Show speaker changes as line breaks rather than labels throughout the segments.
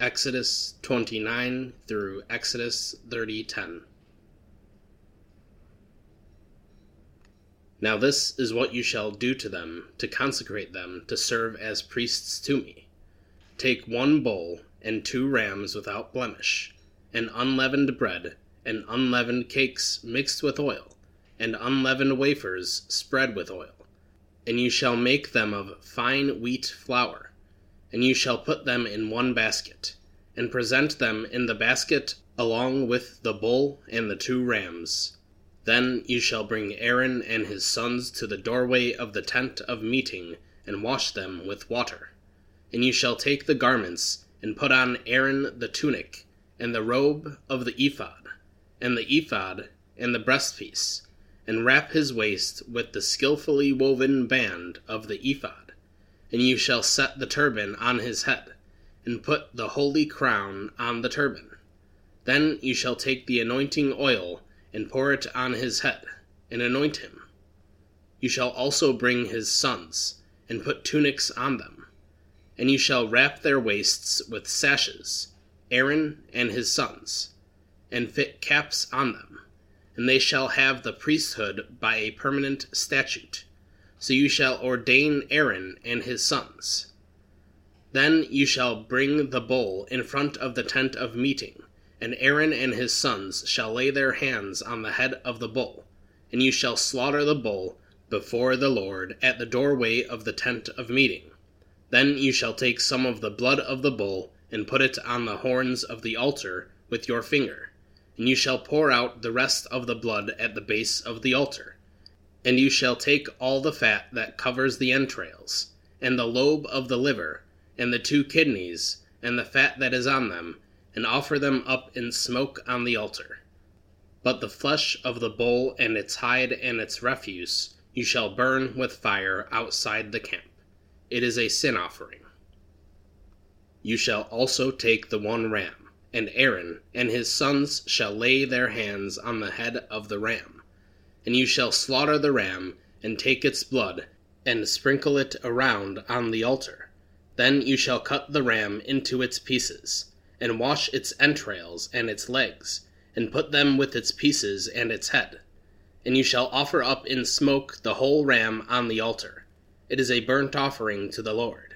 Exodus 29 through Exodus 30:10. Now this is what you shall do to them to consecrate them to serve as priests to me. Take one bull and two rams without blemish, and unleavened bread, and unleavened cakes mixed with oil, and unleavened wafers spread with oil. And you shall make them of fine wheat flour and you shall put them in one basket, and present them in the basket along with the bull and the two rams. Then you shall bring Aaron and his sons to the doorway of the tent of meeting, and wash them with water. And you shall take the garments, and put on Aaron the tunic, and the robe of the ephod, and the ephod, and the breastpiece, and wrap his waist with the skilfully woven band of the ephod and you shall set the turban on his head, and put the holy crown on the turban. Then you shall take the anointing oil, and pour it on his head, and anoint him. You shall also bring his sons, and put tunics on them. And you shall wrap their waists with sashes, Aaron and his sons, and fit caps on them. And they shall have the priesthood by a permanent statute so you shall ordain Aaron and his sons. Then you shall bring the bull in front of the tent of meeting, and Aaron and his sons shall lay their hands on the head of the bull, and you shall slaughter the bull before the Lord at the doorway of the tent of meeting. Then you shall take some of the blood of the bull and put it on the horns of the altar with your finger, and you shall pour out the rest of the blood at the base of the altar and you shall take all the fat that covers the entrails, and the lobe of the liver, and the two kidneys, and the fat that is on them, and offer them up in smoke on the altar. But the flesh of the bull and its hide and its refuse you shall burn with fire outside the camp. It is a sin offering. You shall also take the one ram, and Aaron and his sons shall lay their hands on the head of the ram and you shall slaughter the ram, and take its blood, and sprinkle it around on the altar. Then you shall cut the ram into its pieces, and wash its entrails and its legs, and put them with its pieces and its head. And you shall offer up in smoke the whole ram on the altar. It is a burnt offering to the Lord.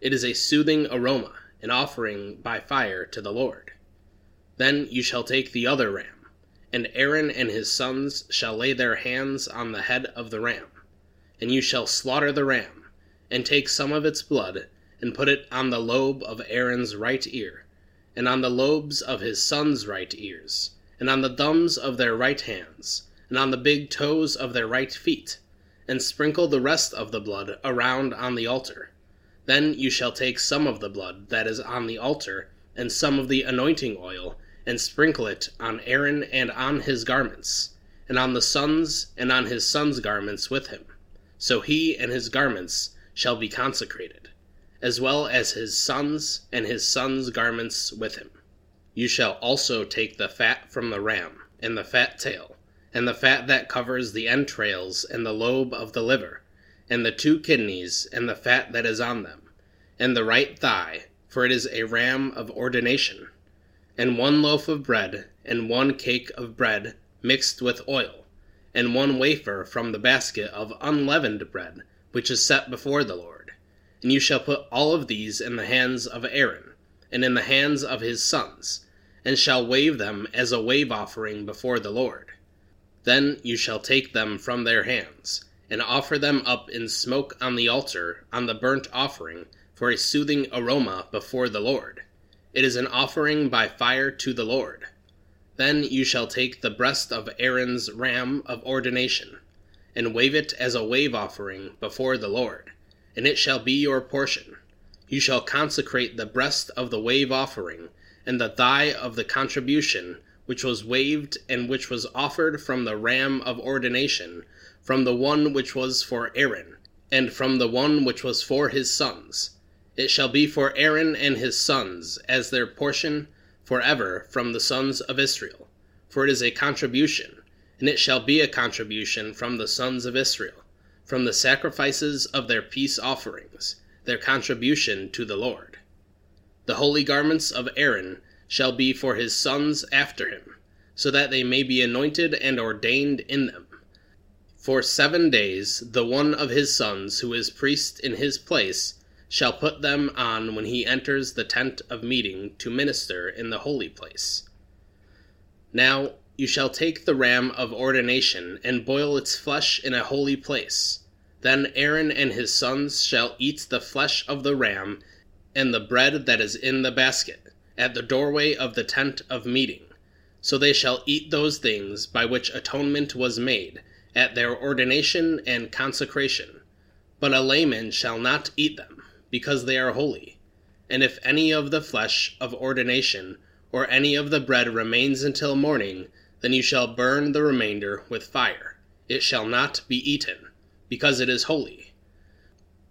It is a soothing aroma, an offering by fire to the Lord. Then you shall take the other ram and Aaron and his sons shall lay their hands on the head of the ram. And you shall slaughter the ram, and take some of its blood, and put it on the lobe of Aaron's right ear, and on the lobes of his sons' right ears, and on the thumbs of their right hands, and on the big toes of their right feet, and sprinkle the rest of the blood around on the altar. Then you shall take some of the blood that is on the altar, and some of the anointing oil, and sprinkle it on Aaron and on his garments, and on the sons and on his sons' garments with him. So he and his garments shall be consecrated, as well as his sons and his sons' garments with him. You shall also take the fat from the ram, and the fat tail, and the fat that covers the entrails and the lobe of the liver, and the two kidneys, and the fat that is on them, and the right thigh, for it is a ram of ordination and one loaf of bread, and one cake of bread mixed with oil, and one wafer from the basket of unleavened bread, which is set before the Lord. And you shall put all of these in the hands of Aaron, and in the hands of his sons, and shall wave them as a wave offering before the Lord. Then you shall take them from their hands, and offer them up in smoke on the altar on the burnt offering for a soothing aroma before the Lord. It is an offering by fire to the Lord. Then you shall take the breast of Aaron's ram of ordination, and wave it as a wave offering before the Lord, and it shall be your portion. You shall consecrate the breast of the wave offering, and the thigh of the contribution which was waved and which was offered from the ram of ordination, from the one which was for Aaron, and from the one which was for his sons it shall be for Aaron and his sons as their portion forever from the sons of Israel. For it is a contribution, and it shall be a contribution from the sons of Israel, from the sacrifices of their peace offerings, their contribution to the Lord. The holy garments of Aaron shall be for his sons after him, so that they may be anointed and ordained in them. For seven days the one of his sons who is priest in his place shall put them on when he enters the tent of meeting to minister in the holy place. Now you shall take the ram of ordination and boil its flesh in a holy place. Then Aaron and his sons shall eat the flesh of the ram and the bread that is in the basket at the doorway of the tent of meeting. So they shall eat those things by which atonement was made at their ordination and consecration. But a layman shall not eat them, because they are holy. And if any of the flesh of ordination or any of the bread remains until morning, then you shall burn the remainder with fire. It shall not be eaten, because it is holy.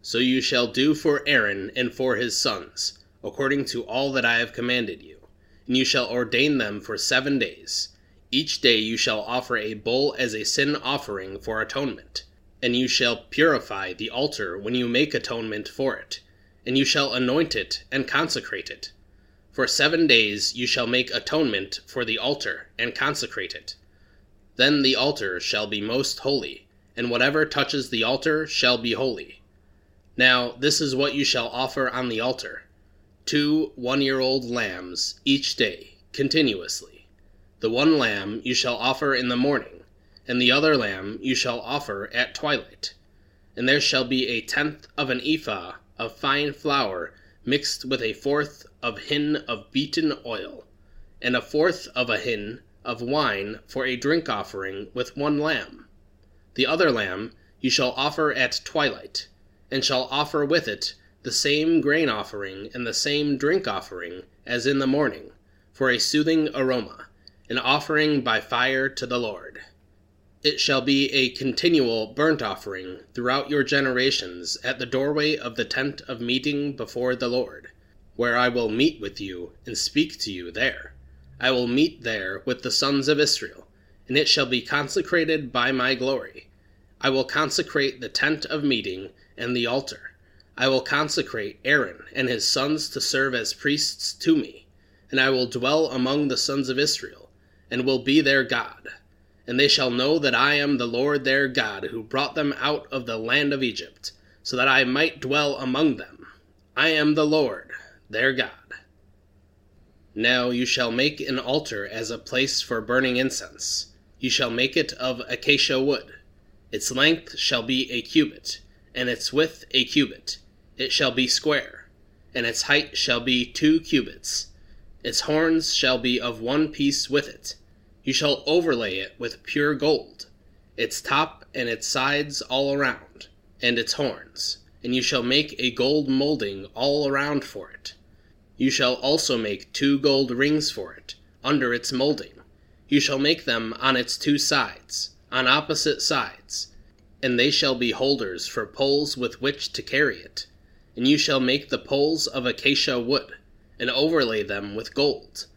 So you shall do for Aaron and for his sons, according to all that I have commanded you. And you shall ordain them for seven days. Each day you shall offer a bull as a sin offering for atonement. And you shall purify the altar when you make atonement for it. And you shall anoint it and consecrate it for seven days you shall make atonement for the altar, and consecrate it. Then the altar shall be most holy, and whatever touches the altar shall be holy. Now this is what you shall offer on the altar two one year old lambs each day, continuously. The one lamb you shall offer in the morning, and the other lamb you shall offer at twilight. And there shall be a tenth of an ephah of fine flour mixed with a fourth of hin of beaten oil, and a fourth of a hin of wine for a drink offering with one lamb. The other lamb you shall offer at twilight, and shall offer with it the same grain offering and the same drink offering as in the morning, for a soothing aroma, an offering by fire to the Lord. It shall be a continual burnt offering throughout your generations at the doorway of the tent of meeting before the Lord, where I will meet with you and speak to you there. I will meet there with the sons of Israel, and it shall be consecrated by my glory. I will consecrate the tent of meeting and the altar. I will consecrate Aaron and his sons to serve as priests to me, and I will dwell among the sons of Israel, and will be their God and they shall know that I am the Lord their God, who brought them out of the land of Egypt, so that I might dwell among them. I am the Lord their God. Now you shall make an altar as a place for burning incense. You shall make it of acacia wood. Its length shall be a cubit, and its width a cubit. It shall be square, and its height shall be two cubits. Its horns shall be of one piece with it you shall overlay it with pure gold, its top and its sides all around, and its horns, and you shall make a gold molding all around for it. You shall also make two gold rings for it, under its molding. You shall make them on its two sides, on opposite sides, and they shall be holders for poles with which to carry it. And you shall make the poles of acacia wood, and overlay them with gold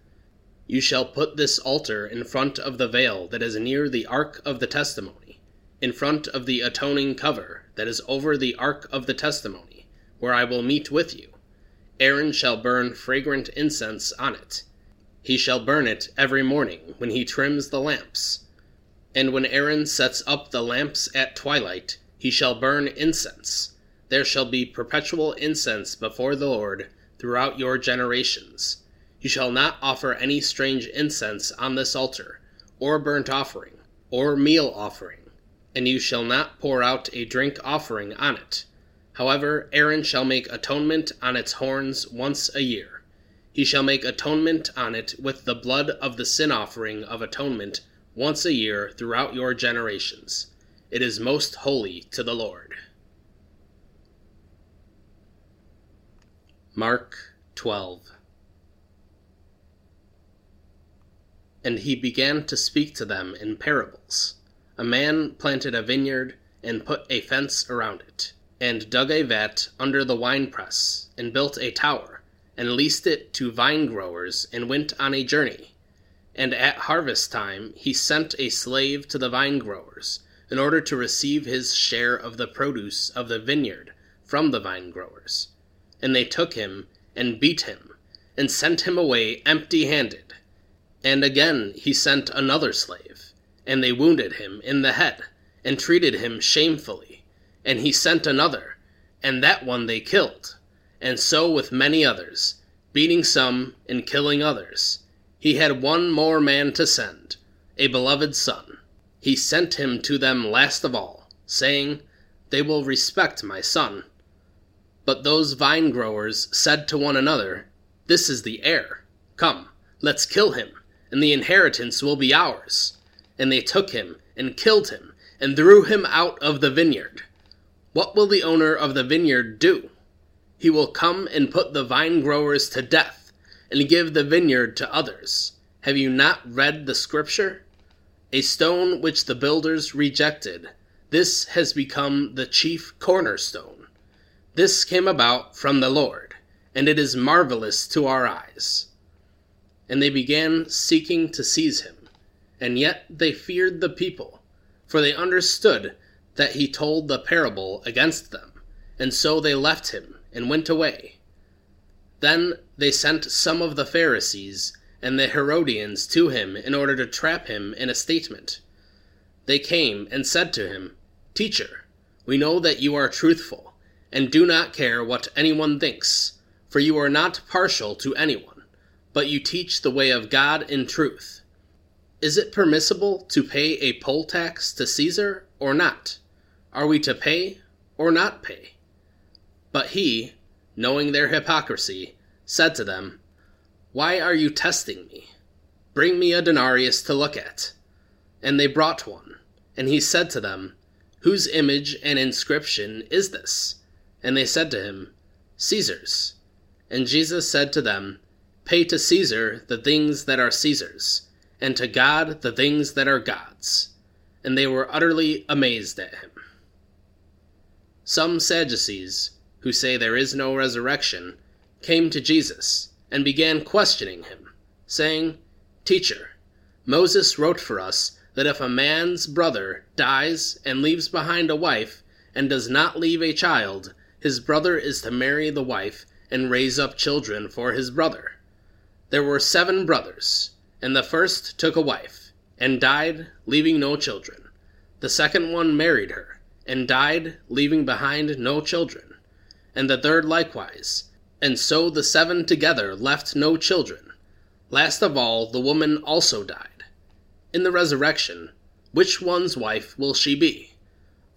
you shall put this altar in front of the veil that is near the ark of the testimony, in front of the atoning cover that is over the ark of the testimony, where I will meet with you. Aaron shall burn fragrant incense on it. He shall burn it every morning when he trims the lamps. And when Aaron sets up the lamps at twilight, he shall burn incense. There shall be perpetual incense before the Lord throughout your generations you shall not offer any strange incense on this altar, or burnt offering, or meal offering, and you shall not pour out a drink offering on it. However, Aaron shall make atonement on its horns once a year. He shall make atonement on it with the blood of the sin offering of atonement once a year throughout your generations. It is most holy to the Lord. Mark 12 And he began to speak to them in parables. A man planted a vineyard, and put a fence around it, and dug a vat under the winepress, and built a tower, and leased it to vine growers, and went on a journey. And at harvest time he sent a slave to the vine growers, in order to receive his share of the produce of the vineyard from the vine growers. And they took him, and beat him, and sent him away empty handed. And again he sent another slave, and they wounded him in the head, and treated him shamefully. And he sent another, and that one they killed. And so with many others, beating some and killing others. He had one more man to send, a beloved son. He sent him to them last of all, saying, They will respect my son. But those vine growers said to one another, This is the heir. Come, let's kill him, and the inheritance will be ours. And they took him, and killed him, and threw him out of the vineyard. What will the owner of the vineyard do? He will come and put the vine growers to death, and give the vineyard to others. Have you not read the scripture? A stone which the builders rejected, this has become the chief cornerstone. This came about from the Lord, and it is marvelous to our eyes. And they began seeking to seize him, and yet they feared the people, for they understood that he told the parable against them, and so they left him and went away. Then they sent some of the Pharisees and the Herodians to him in order to trap him in a statement. They came and said to him, Teacher, we know that you are truthful and do not care what anyone thinks, for you are not partial to anyone, but you teach the way of God in truth. Is it permissible to pay a poll tax to Caesar or not? Are we to pay or not pay? But he, knowing their hypocrisy, said to them, Why are you testing me? Bring me a denarius to look at. And they brought one. And he said to them, Whose image and inscription is this? And they said to him, Caesar's. And Jesus said to them, Pay to Caesar the things that are Caesar's, and to God the things that are God's. And they were utterly amazed at him. Some Sadducees, who say there is no resurrection, came to Jesus and began questioning him, saying, Teacher, Moses wrote for us that if a man's brother dies and leaves behind a wife and does not leave a child, his brother is to marry the wife and raise up children for his brother. There were seven brothers, and the first took a wife, and died, leaving no children. The second one married her, and died, leaving behind no children. And the third likewise. And so the seven together left no children. Last of all, the woman also died. In the resurrection, which one's wife will she be?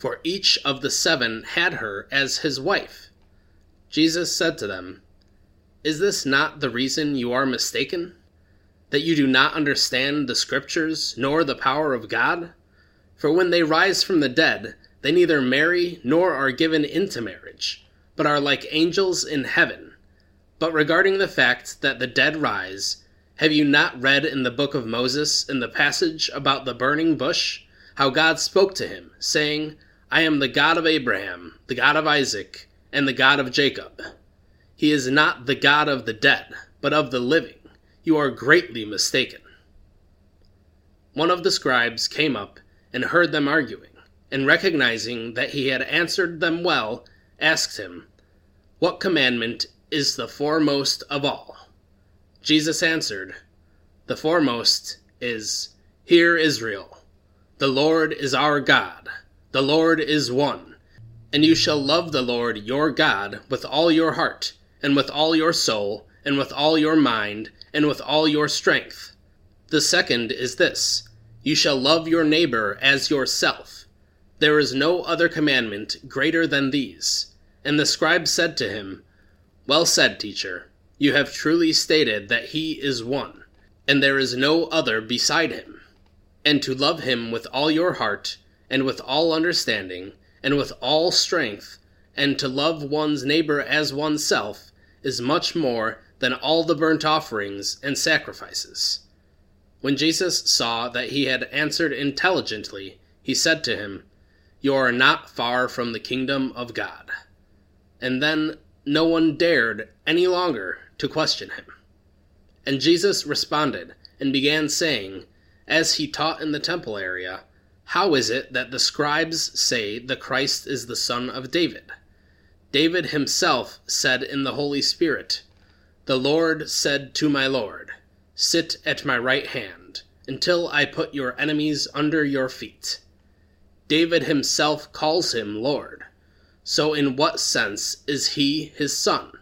for each of the seven had her as his wife. Jesus said to them, Is this not the reason you are mistaken? That you do not understand the Scriptures nor the power of God? For when they rise from the dead, they neither marry nor are given into marriage, but are like angels in heaven. But regarding the fact that the dead rise, have you not read in the book of Moses, in the passage about the burning bush, how God spoke to him, saying, I am the God of Abraham, the God of Isaac, and the God of Jacob. He is not the God of the dead, but of the living. You are greatly mistaken. One of the scribes came up and heard them arguing, and recognizing that he had answered them well, asked him, What commandment is the foremost of all? Jesus answered, The foremost is, Hear Israel, the Lord is our God. The Lord is one. And you shall love the Lord your God with all your heart, and with all your soul, and with all your mind, and with all your strength. The second is this You shall love your neighbor as yourself. There is no other commandment greater than these. And the scribe said to him, Well said, teacher. You have truly stated that he is one, and there is no other beside him. And to love him with all your heart, and with all understanding, and with all strength, and to love one's neighbor as oneself, is much more than all the burnt offerings and sacrifices. When Jesus saw that he had answered intelligently, he said to him, You are not far from the kingdom of God. And then no one dared any longer to question him. And Jesus responded and began saying, as he taught in the temple area, how is it that the scribes say the Christ is the son of David? David himself said in the Holy Spirit, The Lord said to my Lord, Sit at my right hand, until I put your enemies under your feet. David himself calls him Lord. So, in what sense is he his son?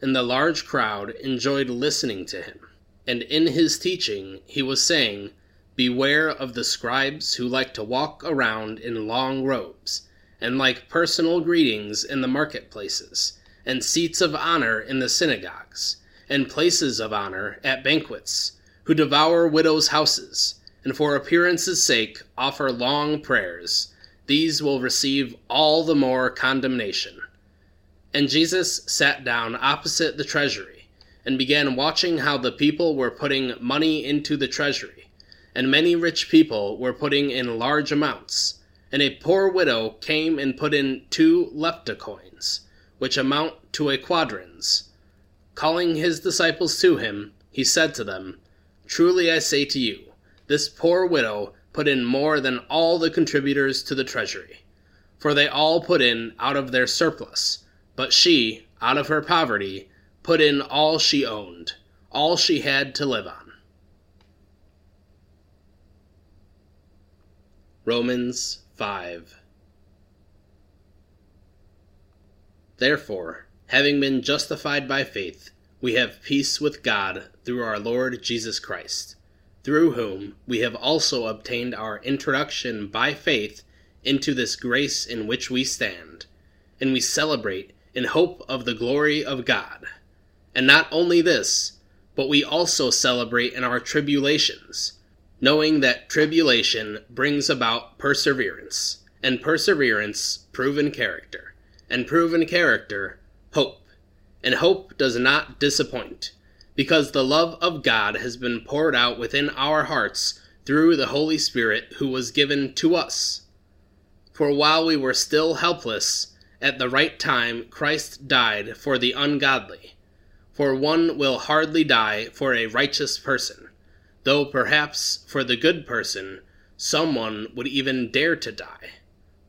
And the large crowd enjoyed listening to him. And in his teaching, he was saying, Beware of the scribes who like to walk around in long robes, and like personal greetings in the marketplaces, and seats of honor in the synagogues, and places of honor at banquets, who devour widows' houses, and for appearance's sake offer long prayers. These will receive all the more condemnation. And Jesus sat down opposite the treasury, and began watching how the people were putting money into the treasury and many rich people were putting in large amounts. And a poor widow came and put in two lepta coins, which amount to a quadrans. Calling his disciples to him, he said to them, Truly I say to you, this poor widow put in more than all the contributors to the treasury. For they all put in out of their surplus, but she, out of her poverty, put in all she owned, all she had to live on. Romans 5 Therefore, having been justified by faith, we have peace with God through our Lord Jesus Christ, through whom we have also obtained our introduction by faith into this grace in which we stand, and we celebrate in hope of the glory of God. And not only this, but we also celebrate in our tribulations knowing that tribulation brings about perseverance, and perseverance, proven character, and proven character, hope. And hope does not disappoint, because the love of God has been poured out within our hearts through the Holy Spirit who was given to us. For while we were still helpless, at the right time Christ died for the ungodly. For one will hardly die for a righteous person though perhaps for the good person someone would even dare to die.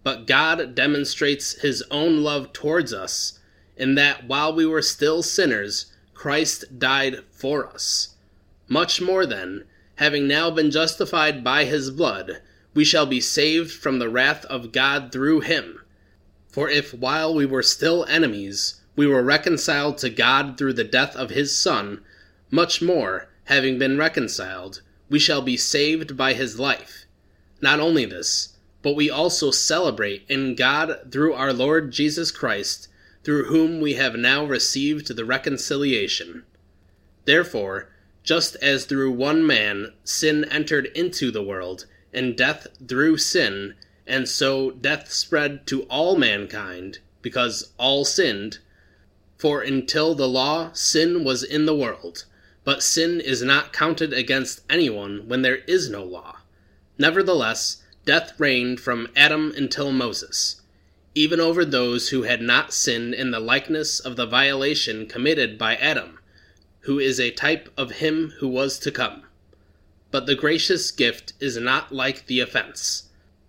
But God demonstrates his own love towards us in that while we were still sinners, Christ died for us. Much more then, having now been justified by his blood, we shall be saved from the wrath of God through him. For if while we were still enemies, we were reconciled to God through the death of his Son, much more, having been reconciled, we shall be saved by his life. Not only this, but we also celebrate in God through our Lord Jesus Christ, through whom we have now received the reconciliation. Therefore, just as through one man sin entered into the world, and death through sin, and so death spread to all mankind, because all sinned. For until the law, sin was in the world but sin is not counted against anyone when there is no law. Nevertheless, death reigned from Adam until Moses, even over those who had not sinned in the likeness of the violation committed by Adam, who is a type of him who was to come. But the gracious gift is not like the offense.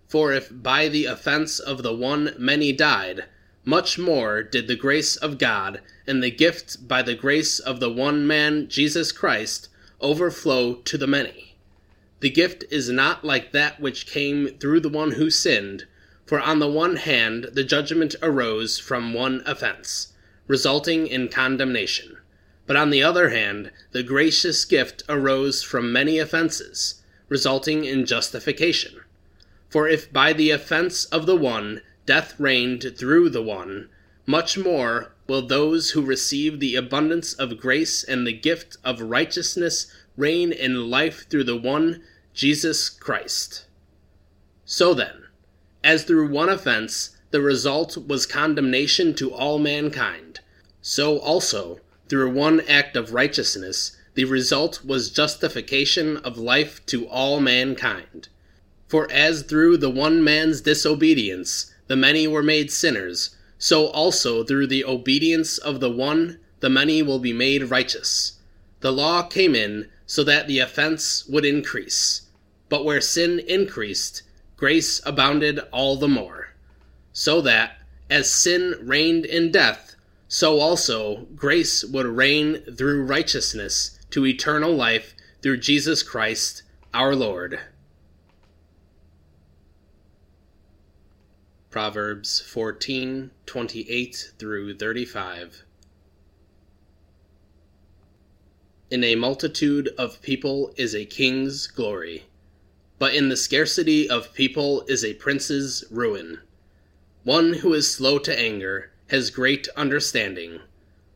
For if by the offense of the one many died, much more did the grace of God and the gift by the grace of the one man, Jesus Christ, overflow to the many. The gift is not like that which came through the one who sinned, for on the one hand the judgment arose from one offense, resulting in condemnation. But on the other hand, the gracious gift arose from many offenses, resulting in justification. For if by the offense of the one death reigned through the one, much more will those who receive the abundance of grace and the gift of righteousness reign in life through the one, Jesus Christ. So then, as through one offense the result was condemnation to all mankind, so also, through one act of righteousness, the result was justification of life to all mankind. For as through the one man's disobedience the many were made sinners, so also through the obedience of the one the many will be made righteous. The law came in so that the offense would increase. But where sin increased, grace abounded all the more. So that, as sin reigned in death, so also grace would reign through righteousness to eternal life through Jesus Christ our Lord. Proverbs 14:28 through 35 In a multitude of people is a king's glory, but in the scarcity of people is a prince's ruin. One who is slow to anger has great understanding,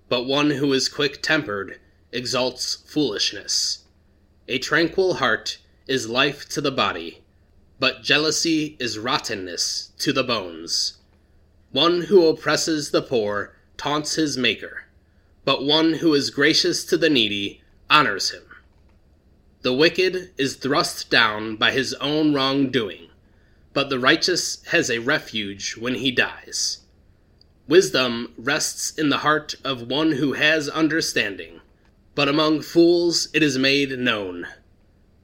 but one who is quick tempered exalts foolishness. A tranquil heart is life to the body, but jealousy is rottenness to the bones. One who oppresses the poor taunts his maker, but one who is gracious to the needy honors him. The wicked is thrust down by his own wrongdoing, but the righteous has a refuge when he dies. Wisdom rests in the heart of one who has understanding, but among fools it is made known.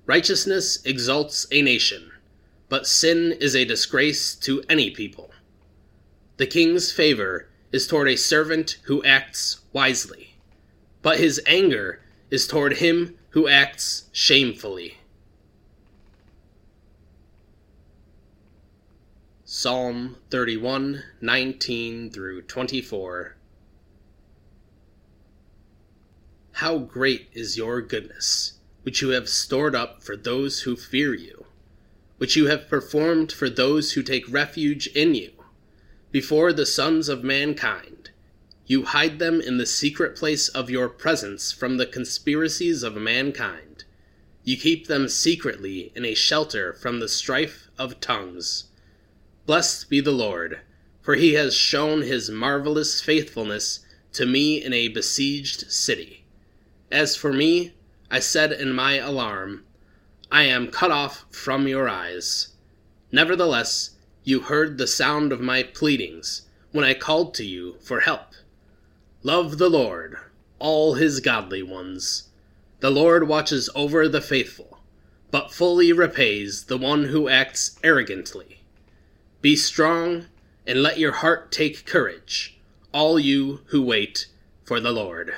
Righteousness exalts a nation, but sin is a disgrace to any people. The king's favor is toward a servant who acts wisely, but his anger is toward him who acts shamefully. Psalm 31, 19 through 24. How great is your goodness, which you have stored up for those who fear you, which you have performed for those who take refuge in you, before the sons of mankind you hide them in the secret place of your presence from the conspiracies of mankind. You keep them secretly in a shelter from the strife of tongues. Blessed be the Lord, for he has shown his marvelous faithfulness to me in a besieged city. As for me, I said in my alarm, I am cut off from your eyes. Nevertheless, you heard the sound of my pleadings when I called to you for help. Love the Lord, all his godly ones. The Lord watches over the faithful, but fully repays the one who acts arrogantly. Be strong, and let your heart take courage, all you who wait for the Lord.